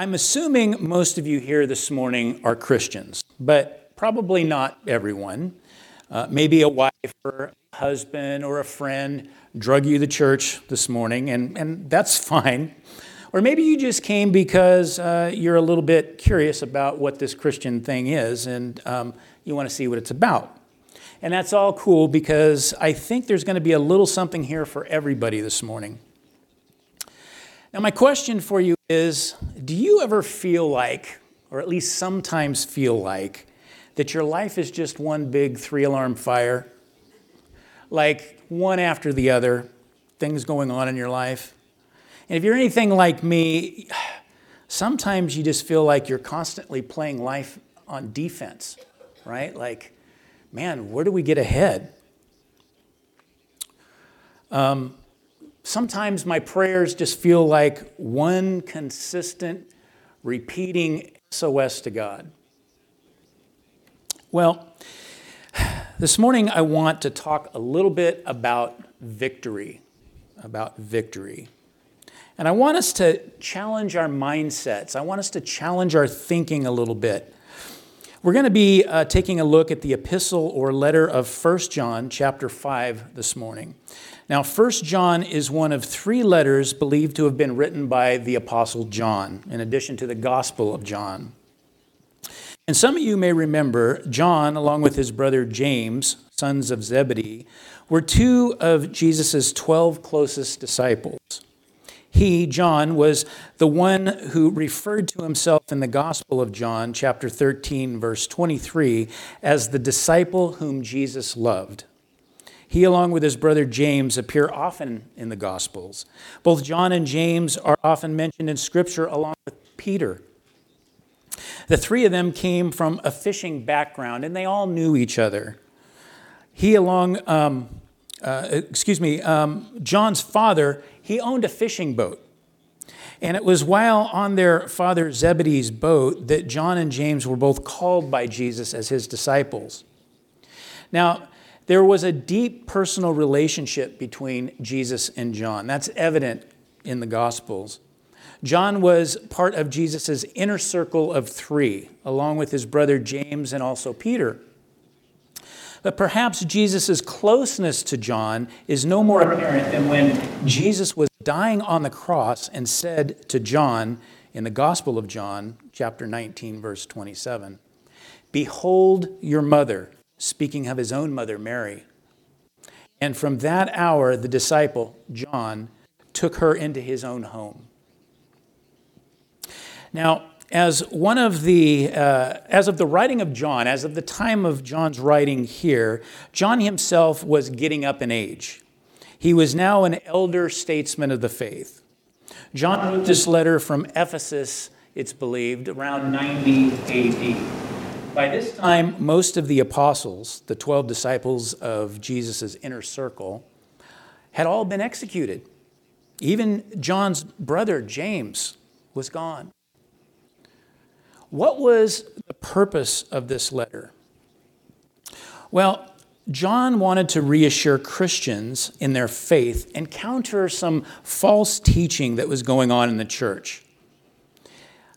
I'm assuming most of you here this morning are Christians, but probably not everyone. Uh, maybe a wife or a husband or a friend drug you to church this morning, and, and that's fine. Or maybe you just came because uh, you're a little bit curious about what this Christian thing is and um, you want to see what it's about. And that's all cool because I think there's going to be a little something here for everybody this morning. Now, my question for you is Do you ever feel like, or at least sometimes feel like, that your life is just one big three alarm fire? Like one after the other, things going on in your life? And if you're anything like me, sometimes you just feel like you're constantly playing life on defense, right? Like, man, where do we get ahead? Um, sometimes my prayers just feel like one consistent, repeating SOS to God. Well, this morning I want to talk a little bit about victory, about victory. And I want us to challenge our mindsets. I want us to challenge our thinking a little bit. We're going to be uh, taking a look at the epistle or letter of 1 John chapter 5 this morning. Now, 1 John is one of three letters believed to have been written by the Apostle John, in addition to the Gospel of John. And some of you may remember John, along with his brother James, sons of Zebedee, were two of Jesus' 12 closest disciples. He, John, was the one who referred to himself in the Gospel of John, chapter 13, verse 23, as the disciple whom Jesus loved. He, along with his brother James, appear often in the Gospels. Both John and James are often mentioned in Scripture along with Peter. The three of them came from a fishing background, and they all knew each other. He, along, um, uh, excuse me, um, John's father, he owned a fishing boat. And it was while on their father Zebedee's boat that John and James were both called by Jesus as his disciples. Now, there was a deep personal relationship between Jesus and John. That's evident in the Gospels. John was part of Jesus' inner circle of three, along with his brother James and also Peter. But perhaps Jesus' closeness to John is no more apparent than when Jesus was dying on the cross and said to John in the Gospel of John, chapter 19, verse 27, Behold your mother speaking of his own mother, Mary. And from that hour, the disciple, John, took her into his own home. Now, as one of the, uh, as of the writing of John, as of the time of John's writing here, John himself was getting up in age. He was now an elder statesman of the faith. John wrote this letter from Ephesus, it's believed, around 90 AD. By this time, most of the apostles, the 12 disciples of Jesus' inner circle, had all been executed. Even John's brother, James, was gone. What was the purpose of this letter? Well, John wanted to reassure Christians in their faith and counter some false teaching that was going on in the church.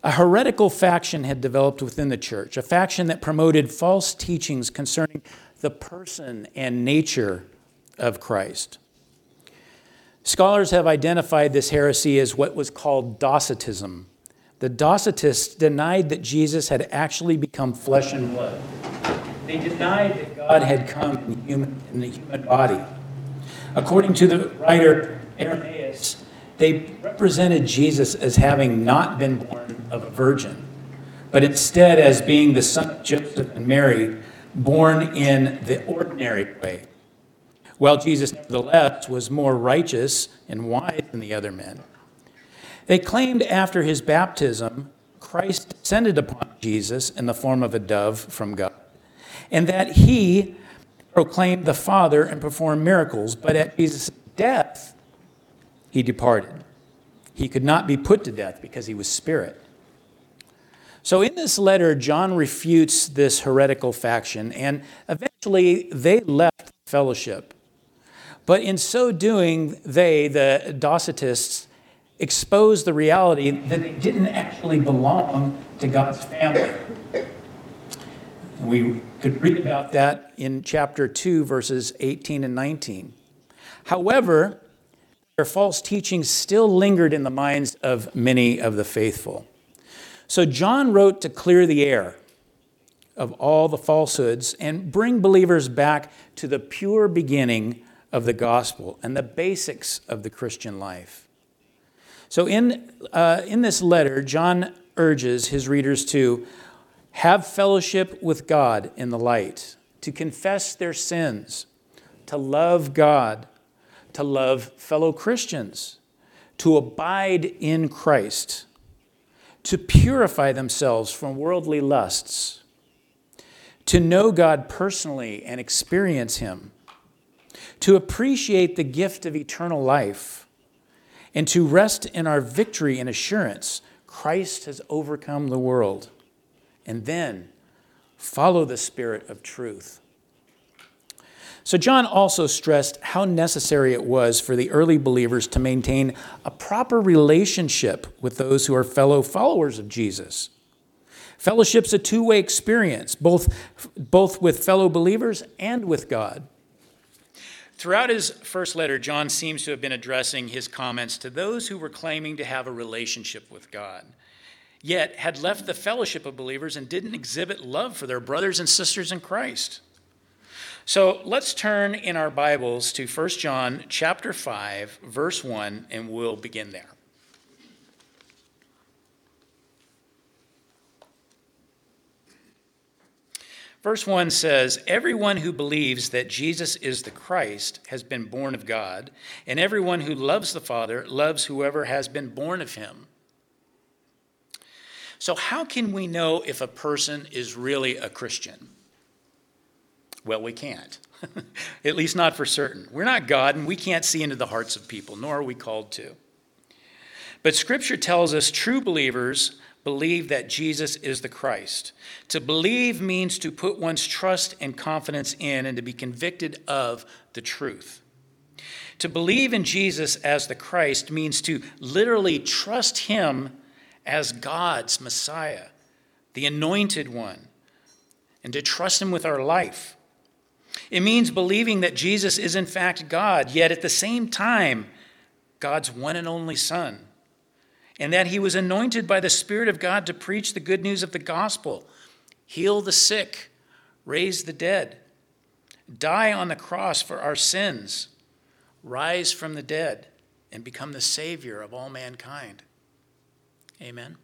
A heretical faction had developed within the church, a faction that promoted false teachings concerning the person and nature of Christ. Scholars have identified this heresy as what was called Docetism. The Docetists denied that Jesus had actually become flesh and blood. They denied that God had come in, human, in the human body. According to the writer Irenaeus, they represented Jesus as having not been born of a virgin, but instead as being the son of Joseph and Mary, born in the ordinary way. While Jesus, nevertheless, was more righteous and wise than the other men. They claimed after his baptism, Christ descended upon Jesus in the form of a dove from God, and that he proclaimed the Father and performed miracles, but at Jesus' death, he departed. He could not be put to death because he was spirit. So, in this letter, John refutes this heretical faction, and eventually they left fellowship. But in so doing, they, the Docetists, exposed the reality that they didn't actually belong to God's family. We could read about that in chapter 2, verses 18 and 19. However, their false teachings still lingered in the minds of many of the faithful. So John wrote to clear the air of all the falsehoods and bring believers back to the pure beginning of the gospel and the basics of the Christian life. So, in, uh, in this letter, John urges his readers to have fellowship with God in the light, to confess their sins, to love God, to love fellow Christians, to abide in Christ, to purify themselves from worldly lusts, to know God personally and experience Him, to appreciate the gift of eternal life, and to rest in our victory and assurance Christ has overcome the world. And then follow the Spirit of truth. So, John also stressed how necessary it was for the early believers to maintain a proper relationship with those who are fellow followers of Jesus. Fellowship's a two way experience, both, both with fellow believers and with God. Throughout his first letter, John seems to have been addressing his comments to those who were claiming to have a relationship with God, yet had left the fellowship of believers and didn't exhibit love for their brothers and sisters in Christ. So let's turn in our Bibles to 1 John chapter 5 verse 1 and we'll begin there. Verse 1 says, Everyone who believes that Jesus is the Christ has been born of God, and everyone who loves the Father loves whoever has been born of him. So, how can we know if a person is really a Christian? Well, we can't. At least not for certain. We're not God and we can't see into the hearts of people, nor are we called to. But Scripture tells us true believers believe that Jesus is the Christ. To believe means to put one's trust and confidence in and to be convicted of the truth. To believe in Jesus as the Christ means to literally trust Him as God's Messiah, the anointed one, and to trust Him with our life. It means believing that Jesus is in fact God, yet at the same time, God's one and only Son, and that he was anointed by the Spirit of God to preach the good news of the gospel, heal the sick, raise the dead, die on the cross for our sins, rise from the dead, and become the Savior of all mankind. Amen.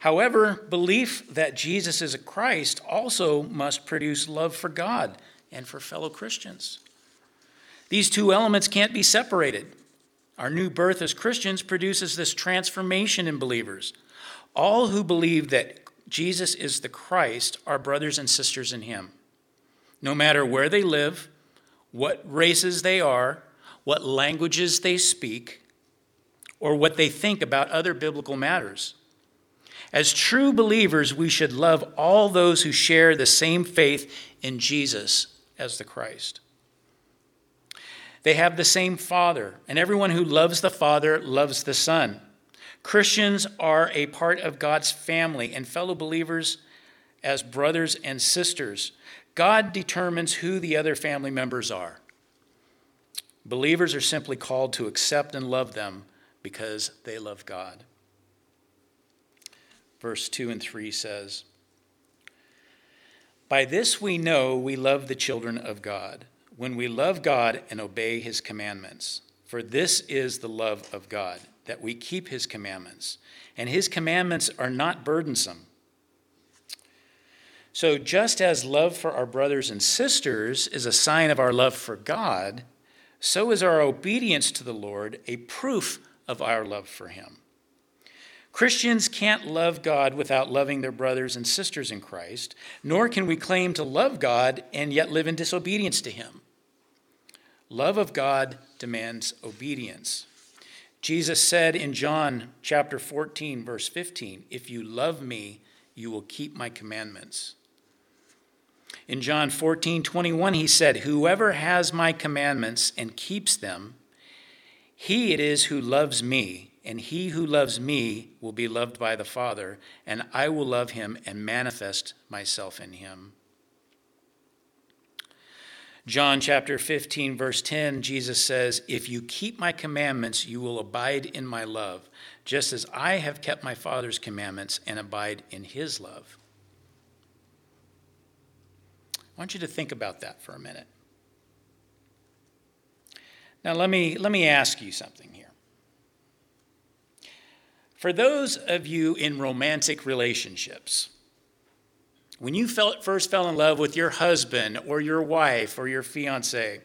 However, belief that Jesus is a Christ also must produce love for God and for fellow Christians. These two elements can't be separated. Our new birth as Christians produces this transformation in believers. All who believe that Jesus is the Christ are brothers and sisters in Him. No matter where they live, what races they are, what languages they speak, or what they think about other biblical matters. As true believers, we should love all those who share the same faith in Jesus as the Christ. They have the same Father, and everyone who loves the Father loves the Son. Christians are a part of God's family and fellow believers as brothers and sisters. God determines who the other family members are. Believers are simply called to accept and love them because they love God verse 2 and 3 says, By this we know we love the children of God, when we love God and obey his commandments. For this is the love of God, that we keep his commandments, and his commandments are not burdensome. So, just as love for our brothers and sisters is a sign of our love for God, so is our obedience to the Lord a proof of our love for him. Christians can't love God without loving their brothers and sisters in Christ, nor can we claim to love God and yet live in disobedience to Him. Love of God demands obedience. Jesus said in John chapter 14, verse 15, If you love me, you will keep my commandments. In John 14, 21, he said, Whoever has my commandments and keeps them, He it is who loves me, and he who loves me will be loved by the Father, and I will love him and manifest myself in him. John chapter 15, verse 10, Jesus says, If you keep my commandments, you will abide in my love, just as I have kept my Father's commandments and abide in his love. I want you to think about that for a minute. Now, let me, let me ask you something here. For those of you in romantic relationships, when you first fell in love with your husband or your wife or your fiance,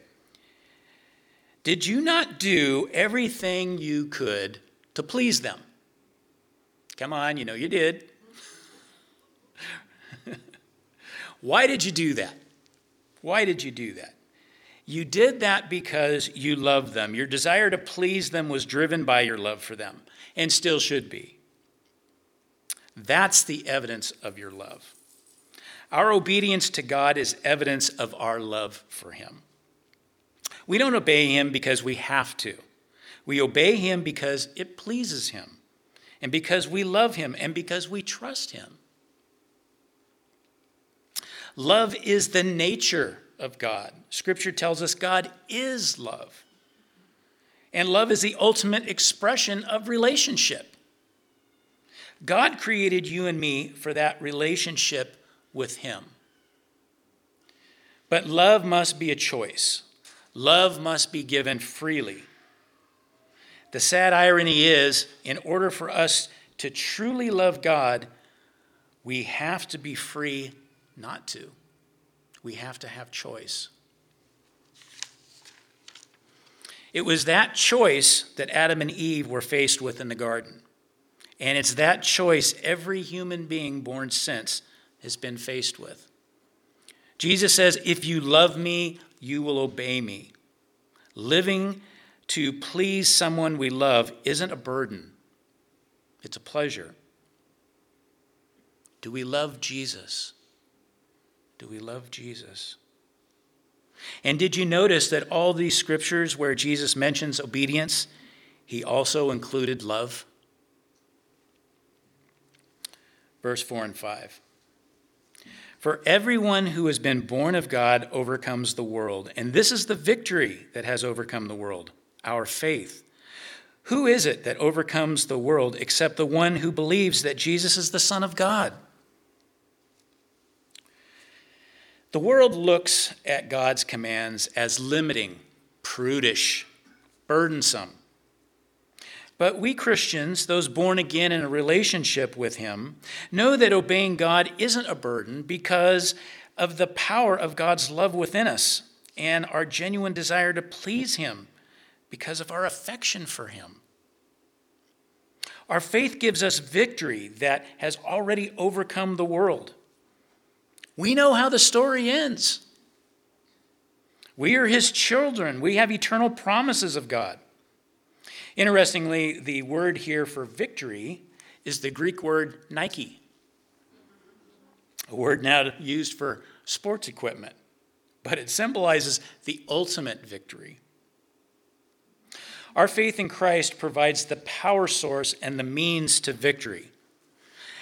did you not do everything you could to please them? Come on, you know you did. Why did you do that? Why did you do that? You did that because you loved them. Your desire to please them was driven by your love for them, and still should be. That's the evidence of your love. Our obedience to God is evidence of our love for Him. We don't obey Him because we have to. We obey Him because it pleases Him, and because we love Him, and because we trust Him. Love is the nature of God. Scripture tells us God is love. And love is the ultimate expression of relationship. God created you and me for that relationship with Him. But love must be a choice, love must be given freely. The sad irony is, in order for us to truly love God, we have to be free not to. We have to have choice. It was that choice that Adam and Eve were faced with in the garden. And it's that choice every human being born since has been faced with. Jesus says, If you love me, you will obey me. Living to please someone we love isn't a burden, it's a pleasure. Do we love Jesus? Do we love Jesus? And did you notice that all these scriptures where Jesus mentions obedience, he also included love? Verse 4 and 5. For everyone who has been born of God overcomes the world. And this is the victory that has overcome the world our faith. Who is it that overcomes the world except the one who believes that Jesus is the Son of God? The world looks at God's commands as limiting, prudish, burdensome. But we Christians, those born again in a relationship with Him, know that obeying God isn't a burden because of the power of God's love within us and our genuine desire to please Him because of our affection for Him. Our faith gives us victory that has already overcome the world. We know how the story ends. We are His children, we have eternal promises of God. Interestingly, the word here for victory is the Greek word Nike, a word now used for sports equipment, but it symbolizes the ultimate victory. Our faith in Christ provides the power source and the means to victory.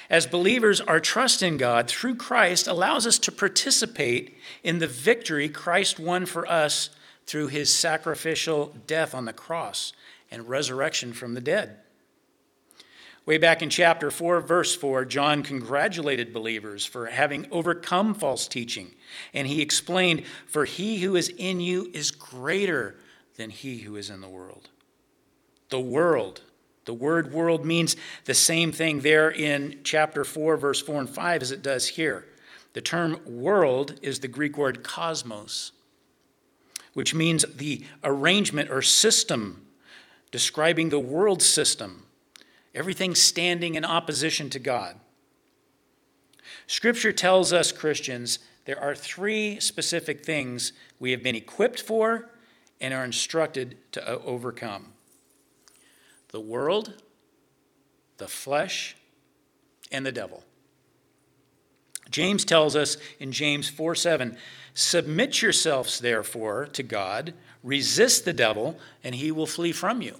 As believers, our trust in God through Christ allows us to participate in the victory Christ won for us through his sacrificial death on the cross and resurrection from the dead. Way back in chapter 4, verse 4, John congratulated believers for having overcome false teaching. And he explained, For he who is in you is greater than he who is in the world. The world, the word world means the same thing there in chapter 4, verse 4 and 5 as it does here. The term world is the Greek word cosmos, which means the arrangement or system describing the world system, everything standing in opposition to God. Scripture tells us, Christians, there are three specific things we have been equipped for and are instructed to overcome the world, the flesh, and the devil. James tells us in James 4 7, submit yourselves therefore to God, resist the devil, and he will flee from you.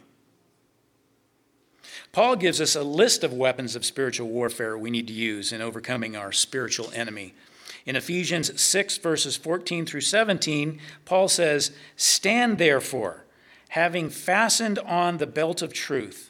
Paul gives us a list of weapons of spiritual warfare we need to use in overcoming our spiritual enemy. In Ephesians 6, verses 14 through 17, Paul says, Stand therefore, having fastened on the belt of truth,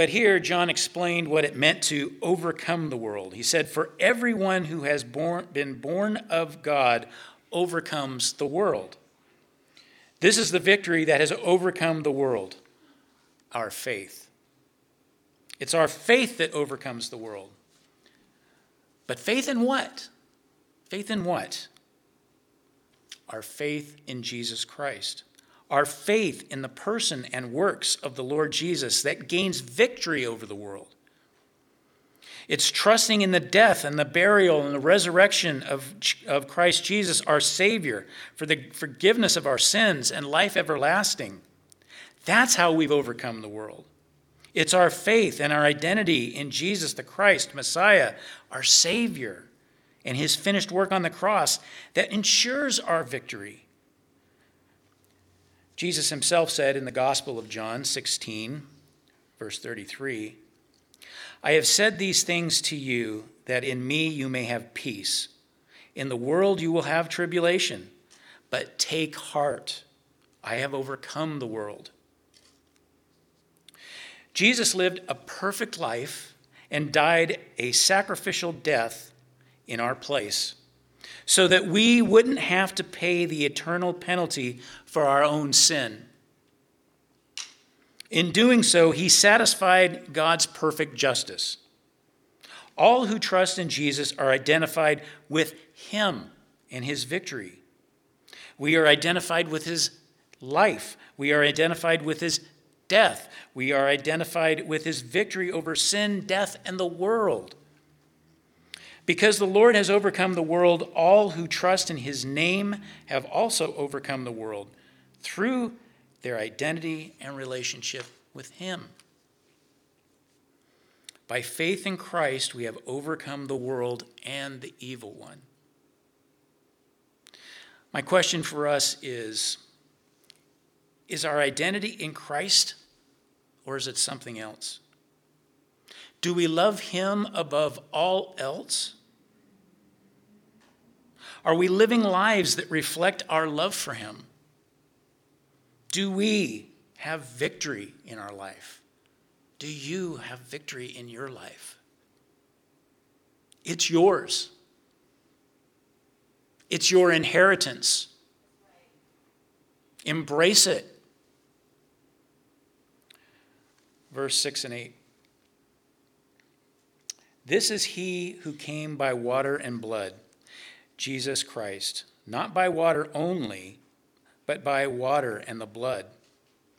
But here, John explained what it meant to overcome the world. He said, For everyone who has born, been born of God overcomes the world. This is the victory that has overcome the world our faith. It's our faith that overcomes the world. But faith in what? Faith in what? Our faith in Jesus Christ. Our faith in the person and works of the Lord Jesus that gains victory over the world. It's trusting in the death and the burial and the resurrection of, of Christ Jesus, our Savior, for the forgiveness of our sins and life everlasting. That's how we've overcome the world. It's our faith and our identity in Jesus the Christ, Messiah, our Savior, and his finished work on the cross that ensures our victory. Jesus himself said in the Gospel of John 16, verse 33, I have said these things to you that in me you may have peace. In the world you will have tribulation, but take heart. I have overcome the world. Jesus lived a perfect life and died a sacrificial death in our place so that we wouldn't have to pay the eternal penalty for our own sin. In doing so, he satisfied God's perfect justice. All who trust in Jesus are identified with him and his victory. We are identified with his life. We are identified with his death. We are identified with his victory over sin, death, and the world. Because the Lord has overcome the world, all who trust in his name have also overcome the world through their identity and relationship with him. By faith in Christ, we have overcome the world and the evil one. My question for us is Is our identity in Christ or is it something else? Do we love Him above all else? Are we living lives that reflect our love for Him? Do we have victory in our life? Do you have victory in your life? It's yours. It's your inheritance. Embrace it. verse 6 and 8. This is he who came by water and blood, Jesus Christ, not by water only, but by water and the blood.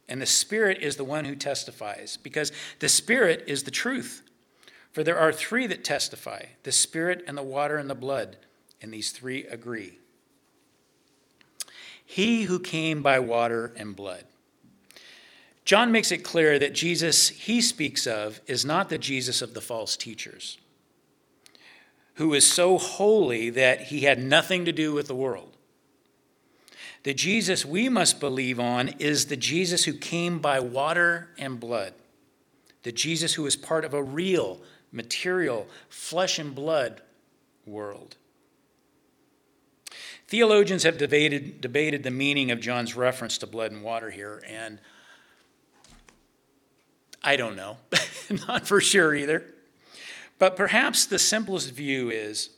And the Spirit is the one who testifies, because the Spirit is the truth. For there are three that testify the Spirit and the water and the blood, and these three agree. He who came by water and blood. John makes it clear that Jesus he speaks of is not the Jesus of the false teachers, who is so holy that he had nothing to do with the world. The Jesus we must believe on is the Jesus who came by water and blood, the Jesus who is part of a real, material, flesh and blood world. Theologians have debated, debated the meaning of John's reference to blood and water here, and I don't know. Not for sure either. But perhaps the simplest view is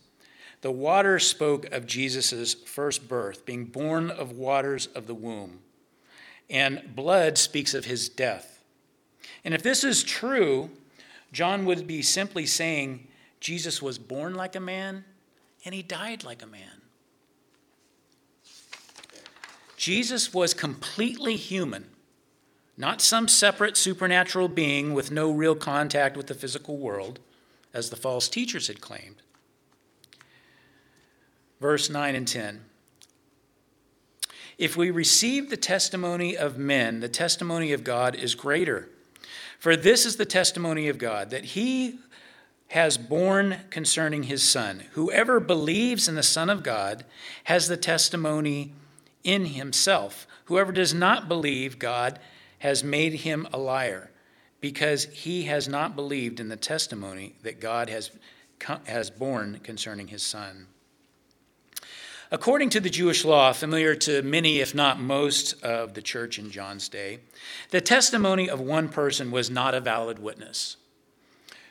the water spoke of Jesus' first birth, being born of waters of the womb, and blood speaks of his death. And if this is true, John would be simply saying Jesus was born like a man and he died like a man. Jesus was completely human, not some separate supernatural being with no real contact with the physical world, as the false teachers had claimed. Verse 9 and 10. If we receive the testimony of men, the testimony of God is greater. For this is the testimony of God, that he has borne concerning his Son. Whoever believes in the Son of God has the testimony in himself. Whoever does not believe God has made him a liar, because he has not believed in the testimony that God has, has borne concerning his Son. According to the Jewish law, familiar to many, if not most, of the church in John's day, the testimony of one person was not a valid witness.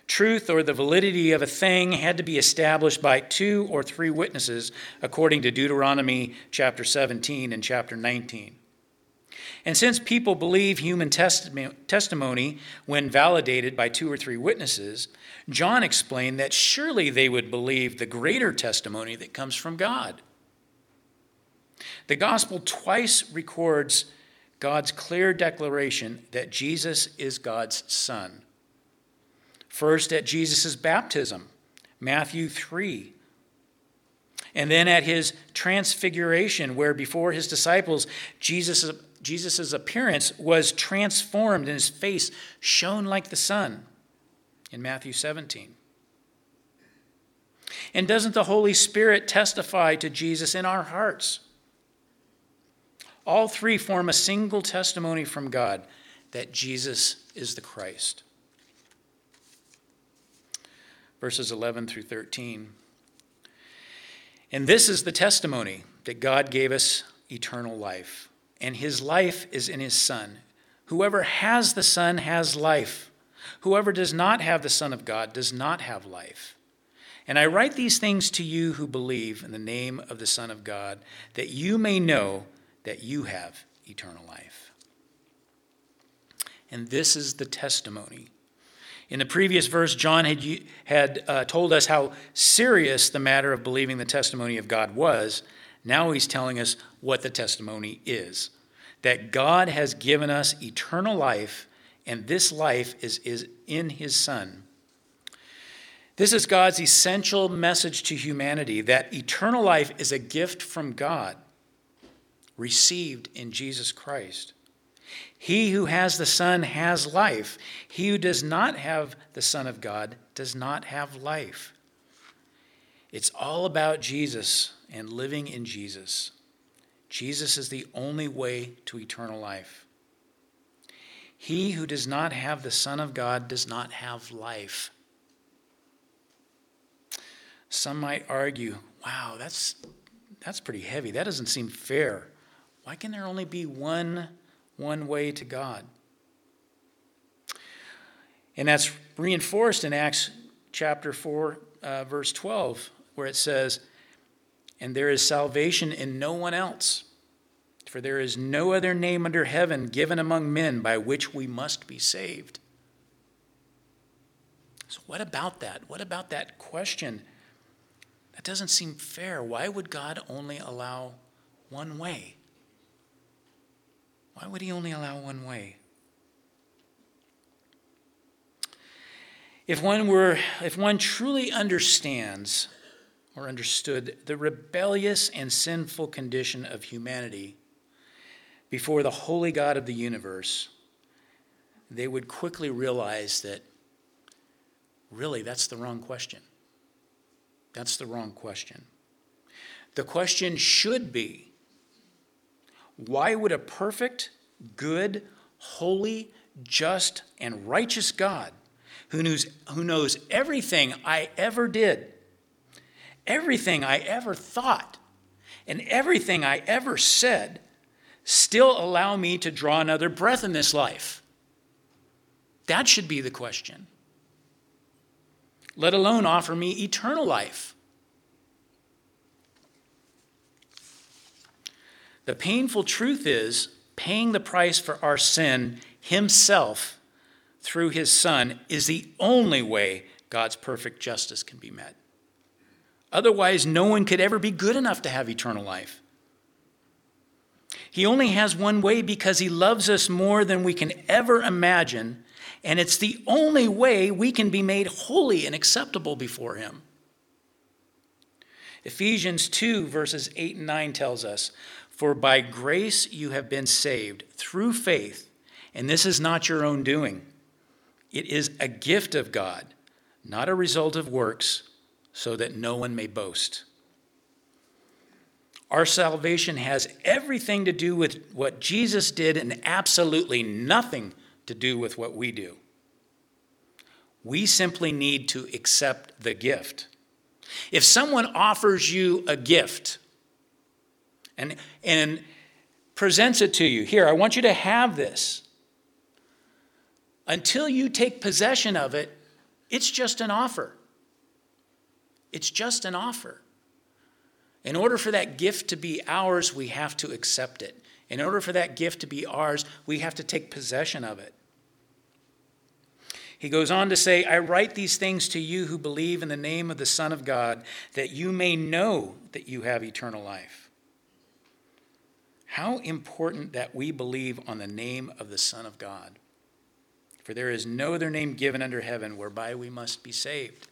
Truth or the validity of a thing had to be established by two or three witnesses, according to Deuteronomy chapter 17 and chapter 19. And since people believe human testimony when validated by two or three witnesses, John explained that surely they would believe the greater testimony that comes from God. The gospel twice records God's clear declaration that Jesus is God's Son. First, at Jesus' baptism, Matthew 3. And then at his transfiguration, where before his disciples, Jesus' Jesus' appearance was transformed and his face shone like the sun in Matthew 17. And doesn't the Holy Spirit testify to Jesus in our hearts? All three form a single testimony from God that Jesus is the Christ. Verses 11 through 13. And this is the testimony that God gave us eternal life, and his life is in his Son. Whoever has the Son has life. Whoever does not have the Son of God does not have life. And I write these things to you who believe in the name of the Son of God, that you may know that you have eternal life. And this is the testimony. In the previous verse, John had, had uh, told us how serious the matter of believing the testimony of God was. Now he's telling us what the testimony is that God has given us eternal life, and this life is, is in his Son. This is God's essential message to humanity that eternal life is a gift from God received in Jesus Christ. He who has the Son has life. He who does not have the Son of God does not have life. It's all about Jesus and living in Jesus. Jesus is the only way to eternal life. He who does not have the Son of God does not have life. Some might argue, wow, that's, that's pretty heavy. That doesn't seem fair. Why can there only be one, one way to God? And that's reinforced in Acts chapter 4, uh, verse 12, where it says, And there is salvation in no one else, for there is no other name under heaven given among men by which we must be saved. So, what about that? What about that question? That doesn't seem fair. Why would God only allow one way? Why would he only allow one way? If one were if one truly understands or understood the rebellious and sinful condition of humanity before the holy God of the universe, they would quickly realize that really that's the wrong question. That's the wrong question. The question should be why would a perfect, good, holy, just, and righteous God who knows, who knows everything I ever did, everything I ever thought, and everything I ever said, still allow me to draw another breath in this life? That should be the question. Let alone offer me eternal life. The painful truth is, paying the price for our sin himself through his Son is the only way God's perfect justice can be met. Otherwise, no one could ever be good enough to have eternal life. He only has one way because he loves us more than we can ever imagine, and it's the only way we can be made holy and acceptable before him. Ephesians 2, verses 8 and 9 tells us, For by grace you have been saved through faith, and this is not your own doing. It is a gift of God, not a result of works, so that no one may boast. Our salvation has everything to do with what Jesus did and absolutely nothing to do with what we do. We simply need to accept the gift. If someone offers you a gift and, and presents it to you, here, I want you to have this. Until you take possession of it, it's just an offer. It's just an offer. In order for that gift to be ours, we have to accept it. In order for that gift to be ours, we have to take possession of it. He goes on to say, I write these things to you who believe in the name of the Son of God, that you may know that you have eternal life. How important that we believe on the name of the Son of God. For there is no other name given under heaven whereby we must be saved.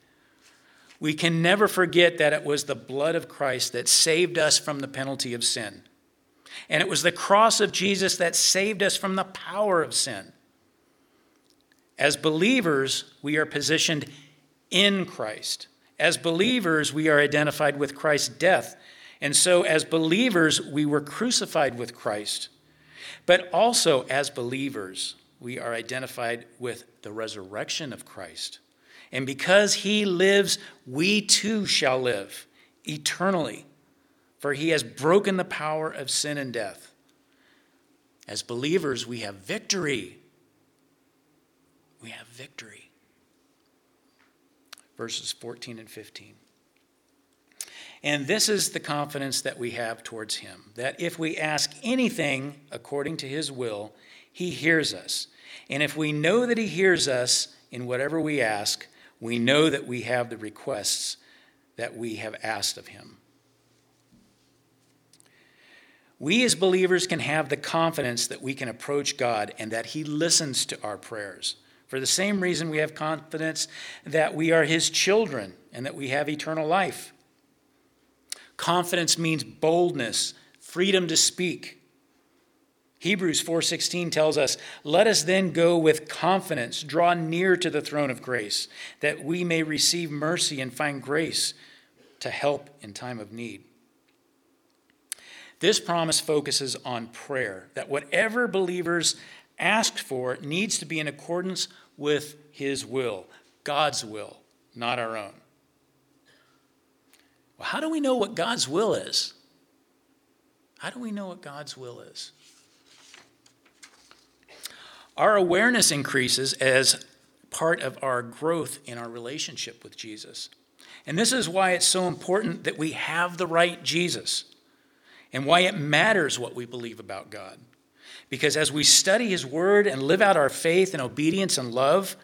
We can never forget that it was the blood of Christ that saved us from the penalty of sin. And it was the cross of Jesus that saved us from the power of sin. As believers, we are positioned in Christ. As believers, we are identified with Christ's death. And so, as believers, we were crucified with Christ. But also, as believers, we are identified with the resurrection of Christ. And because he lives, we too shall live eternally, for he has broken the power of sin and death. As believers, we have victory we have victory. Verses 14 and 15. And this is the confidence that we have towards him that if we ask anything according to his will, he hears us. And if we know that he hears us in whatever we ask, we know that we have the requests that we have asked of him. We as believers can have the confidence that we can approach God and that he listens to our prayers. For the same reason, we have confidence that we are his children and that we have eternal life. Confidence means boldness, freedom to speak. Hebrews 4:16 tells us, "Let us then go with confidence, draw near to the throne of grace, that we may receive mercy and find grace to help in time of need." This promise focuses on prayer, that whatever believers ask for needs to be in accordance with His will, God's will, not our own. Well, how do we know what God's will is? How do we know what God's will is? Our awareness increases as part of our growth in our relationship with Jesus. And this is why it's so important that we have the right Jesus and why it matters what we believe about God. Because as we study His Word and live out our faith and obedience and love,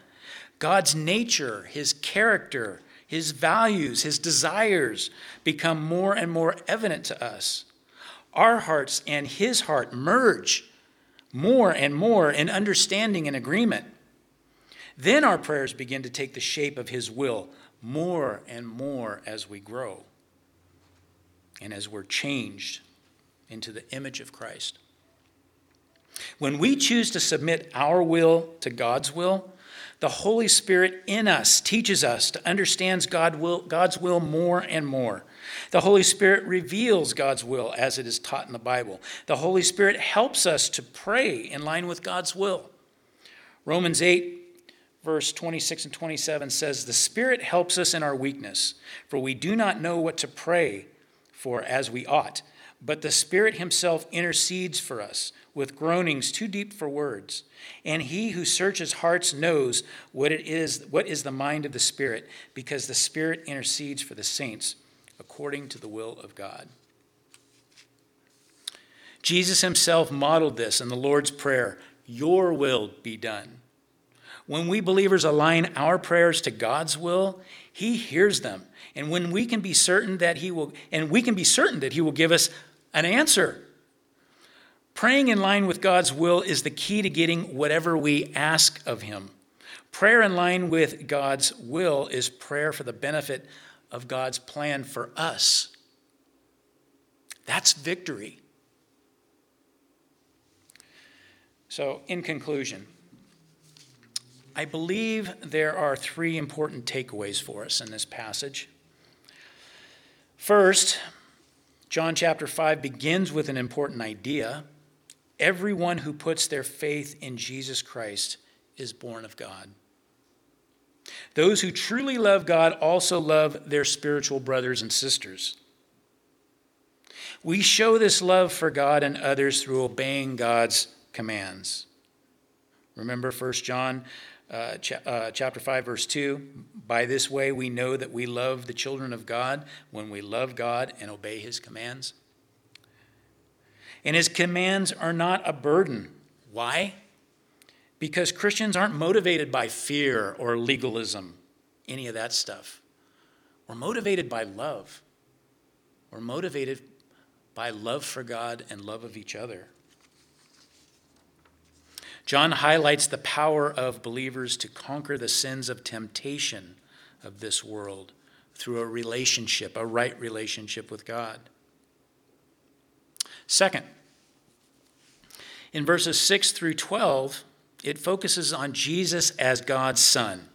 God's nature, His character, His values, His desires become more and more evident to us. Our hearts and His heart merge more and more in understanding and agreement. Then our prayers begin to take the shape of His will more and more as we grow and as we're changed into the image of Christ. When we choose to submit our will to God's will, the Holy Spirit in us teaches us to understand God's will more and more. The Holy Spirit reveals God's will as it is taught in the Bible. The Holy Spirit helps us to pray in line with God's will. Romans 8, verse 26 and 27 says, The Spirit helps us in our weakness, for we do not know what to pray for as we ought, but the Spirit Himself intercedes for us with groanings too deep for words. And he who searches hearts knows what it is, what is the mind of the Spirit, because the Spirit intercedes for the saints according to the will of God. Jesus himself modeled this in the Lord's Prayer Your will be done. When we believers align our prayers to God's will, He hears them. And when we can be certain that He will, and we can be certain that He will give us an answer Praying in line with God's will is the key to getting whatever we ask of Him. Prayer in line with God's will is prayer for the benefit of God's plan for us. That's victory. So, in conclusion, I believe there are three important takeaways for us in this passage. First, John chapter 5 begins with an important idea. Everyone who puts their faith in Jesus Christ is born of God. Those who truly love God also love their spiritual brothers and sisters. We show this love for God and others through obeying God's commands. Remember 1 John uh, cha- uh, chapter 5 verse 2 by this way we know that we love the children of god when we love god and obey his commands. And his commands are not a burden. Why? Because christians aren't motivated by fear or legalism any of that stuff. We're motivated by love. We're motivated by love for god and love of each other John highlights the power of believers to conquer the sins of temptation of this world through a relationship, a right relationship with God. Second, in verses 6 through 12, it focuses on Jesus as God's Son.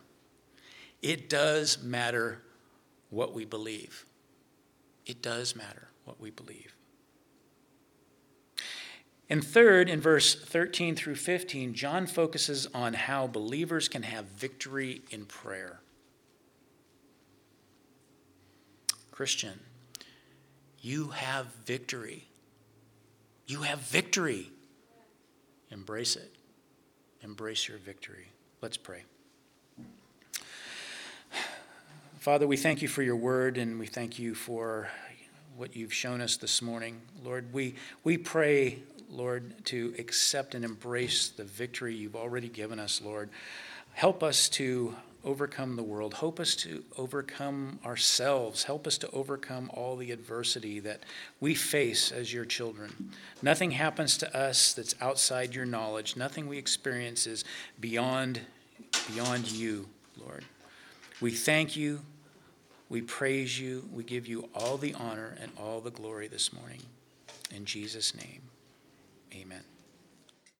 It does matter what we believe. It does matter what we believe. And third, in verse 13 through 15, John focuses on how believers can have victory in prayer. Christian, you have victory. You have victory. Embrace it. Embrace your victory. Let's pray. Father, we thank you for your word and we thank you for what you've shown us this morning. Lord, we, we pray, Lord, to accept and embrace the victory you've already given us, Lord. Help us to overcome the world. Help us to overcome ourselves. Help us to overcome all the adversity that we face as your children. Nothing happens to us that's outside your knowledge. Nothing we experience is beyond, beyond you, Lord. We thank you. We praise you. We give you all the honor and all the glory this morning. In Jesus' name. Amen.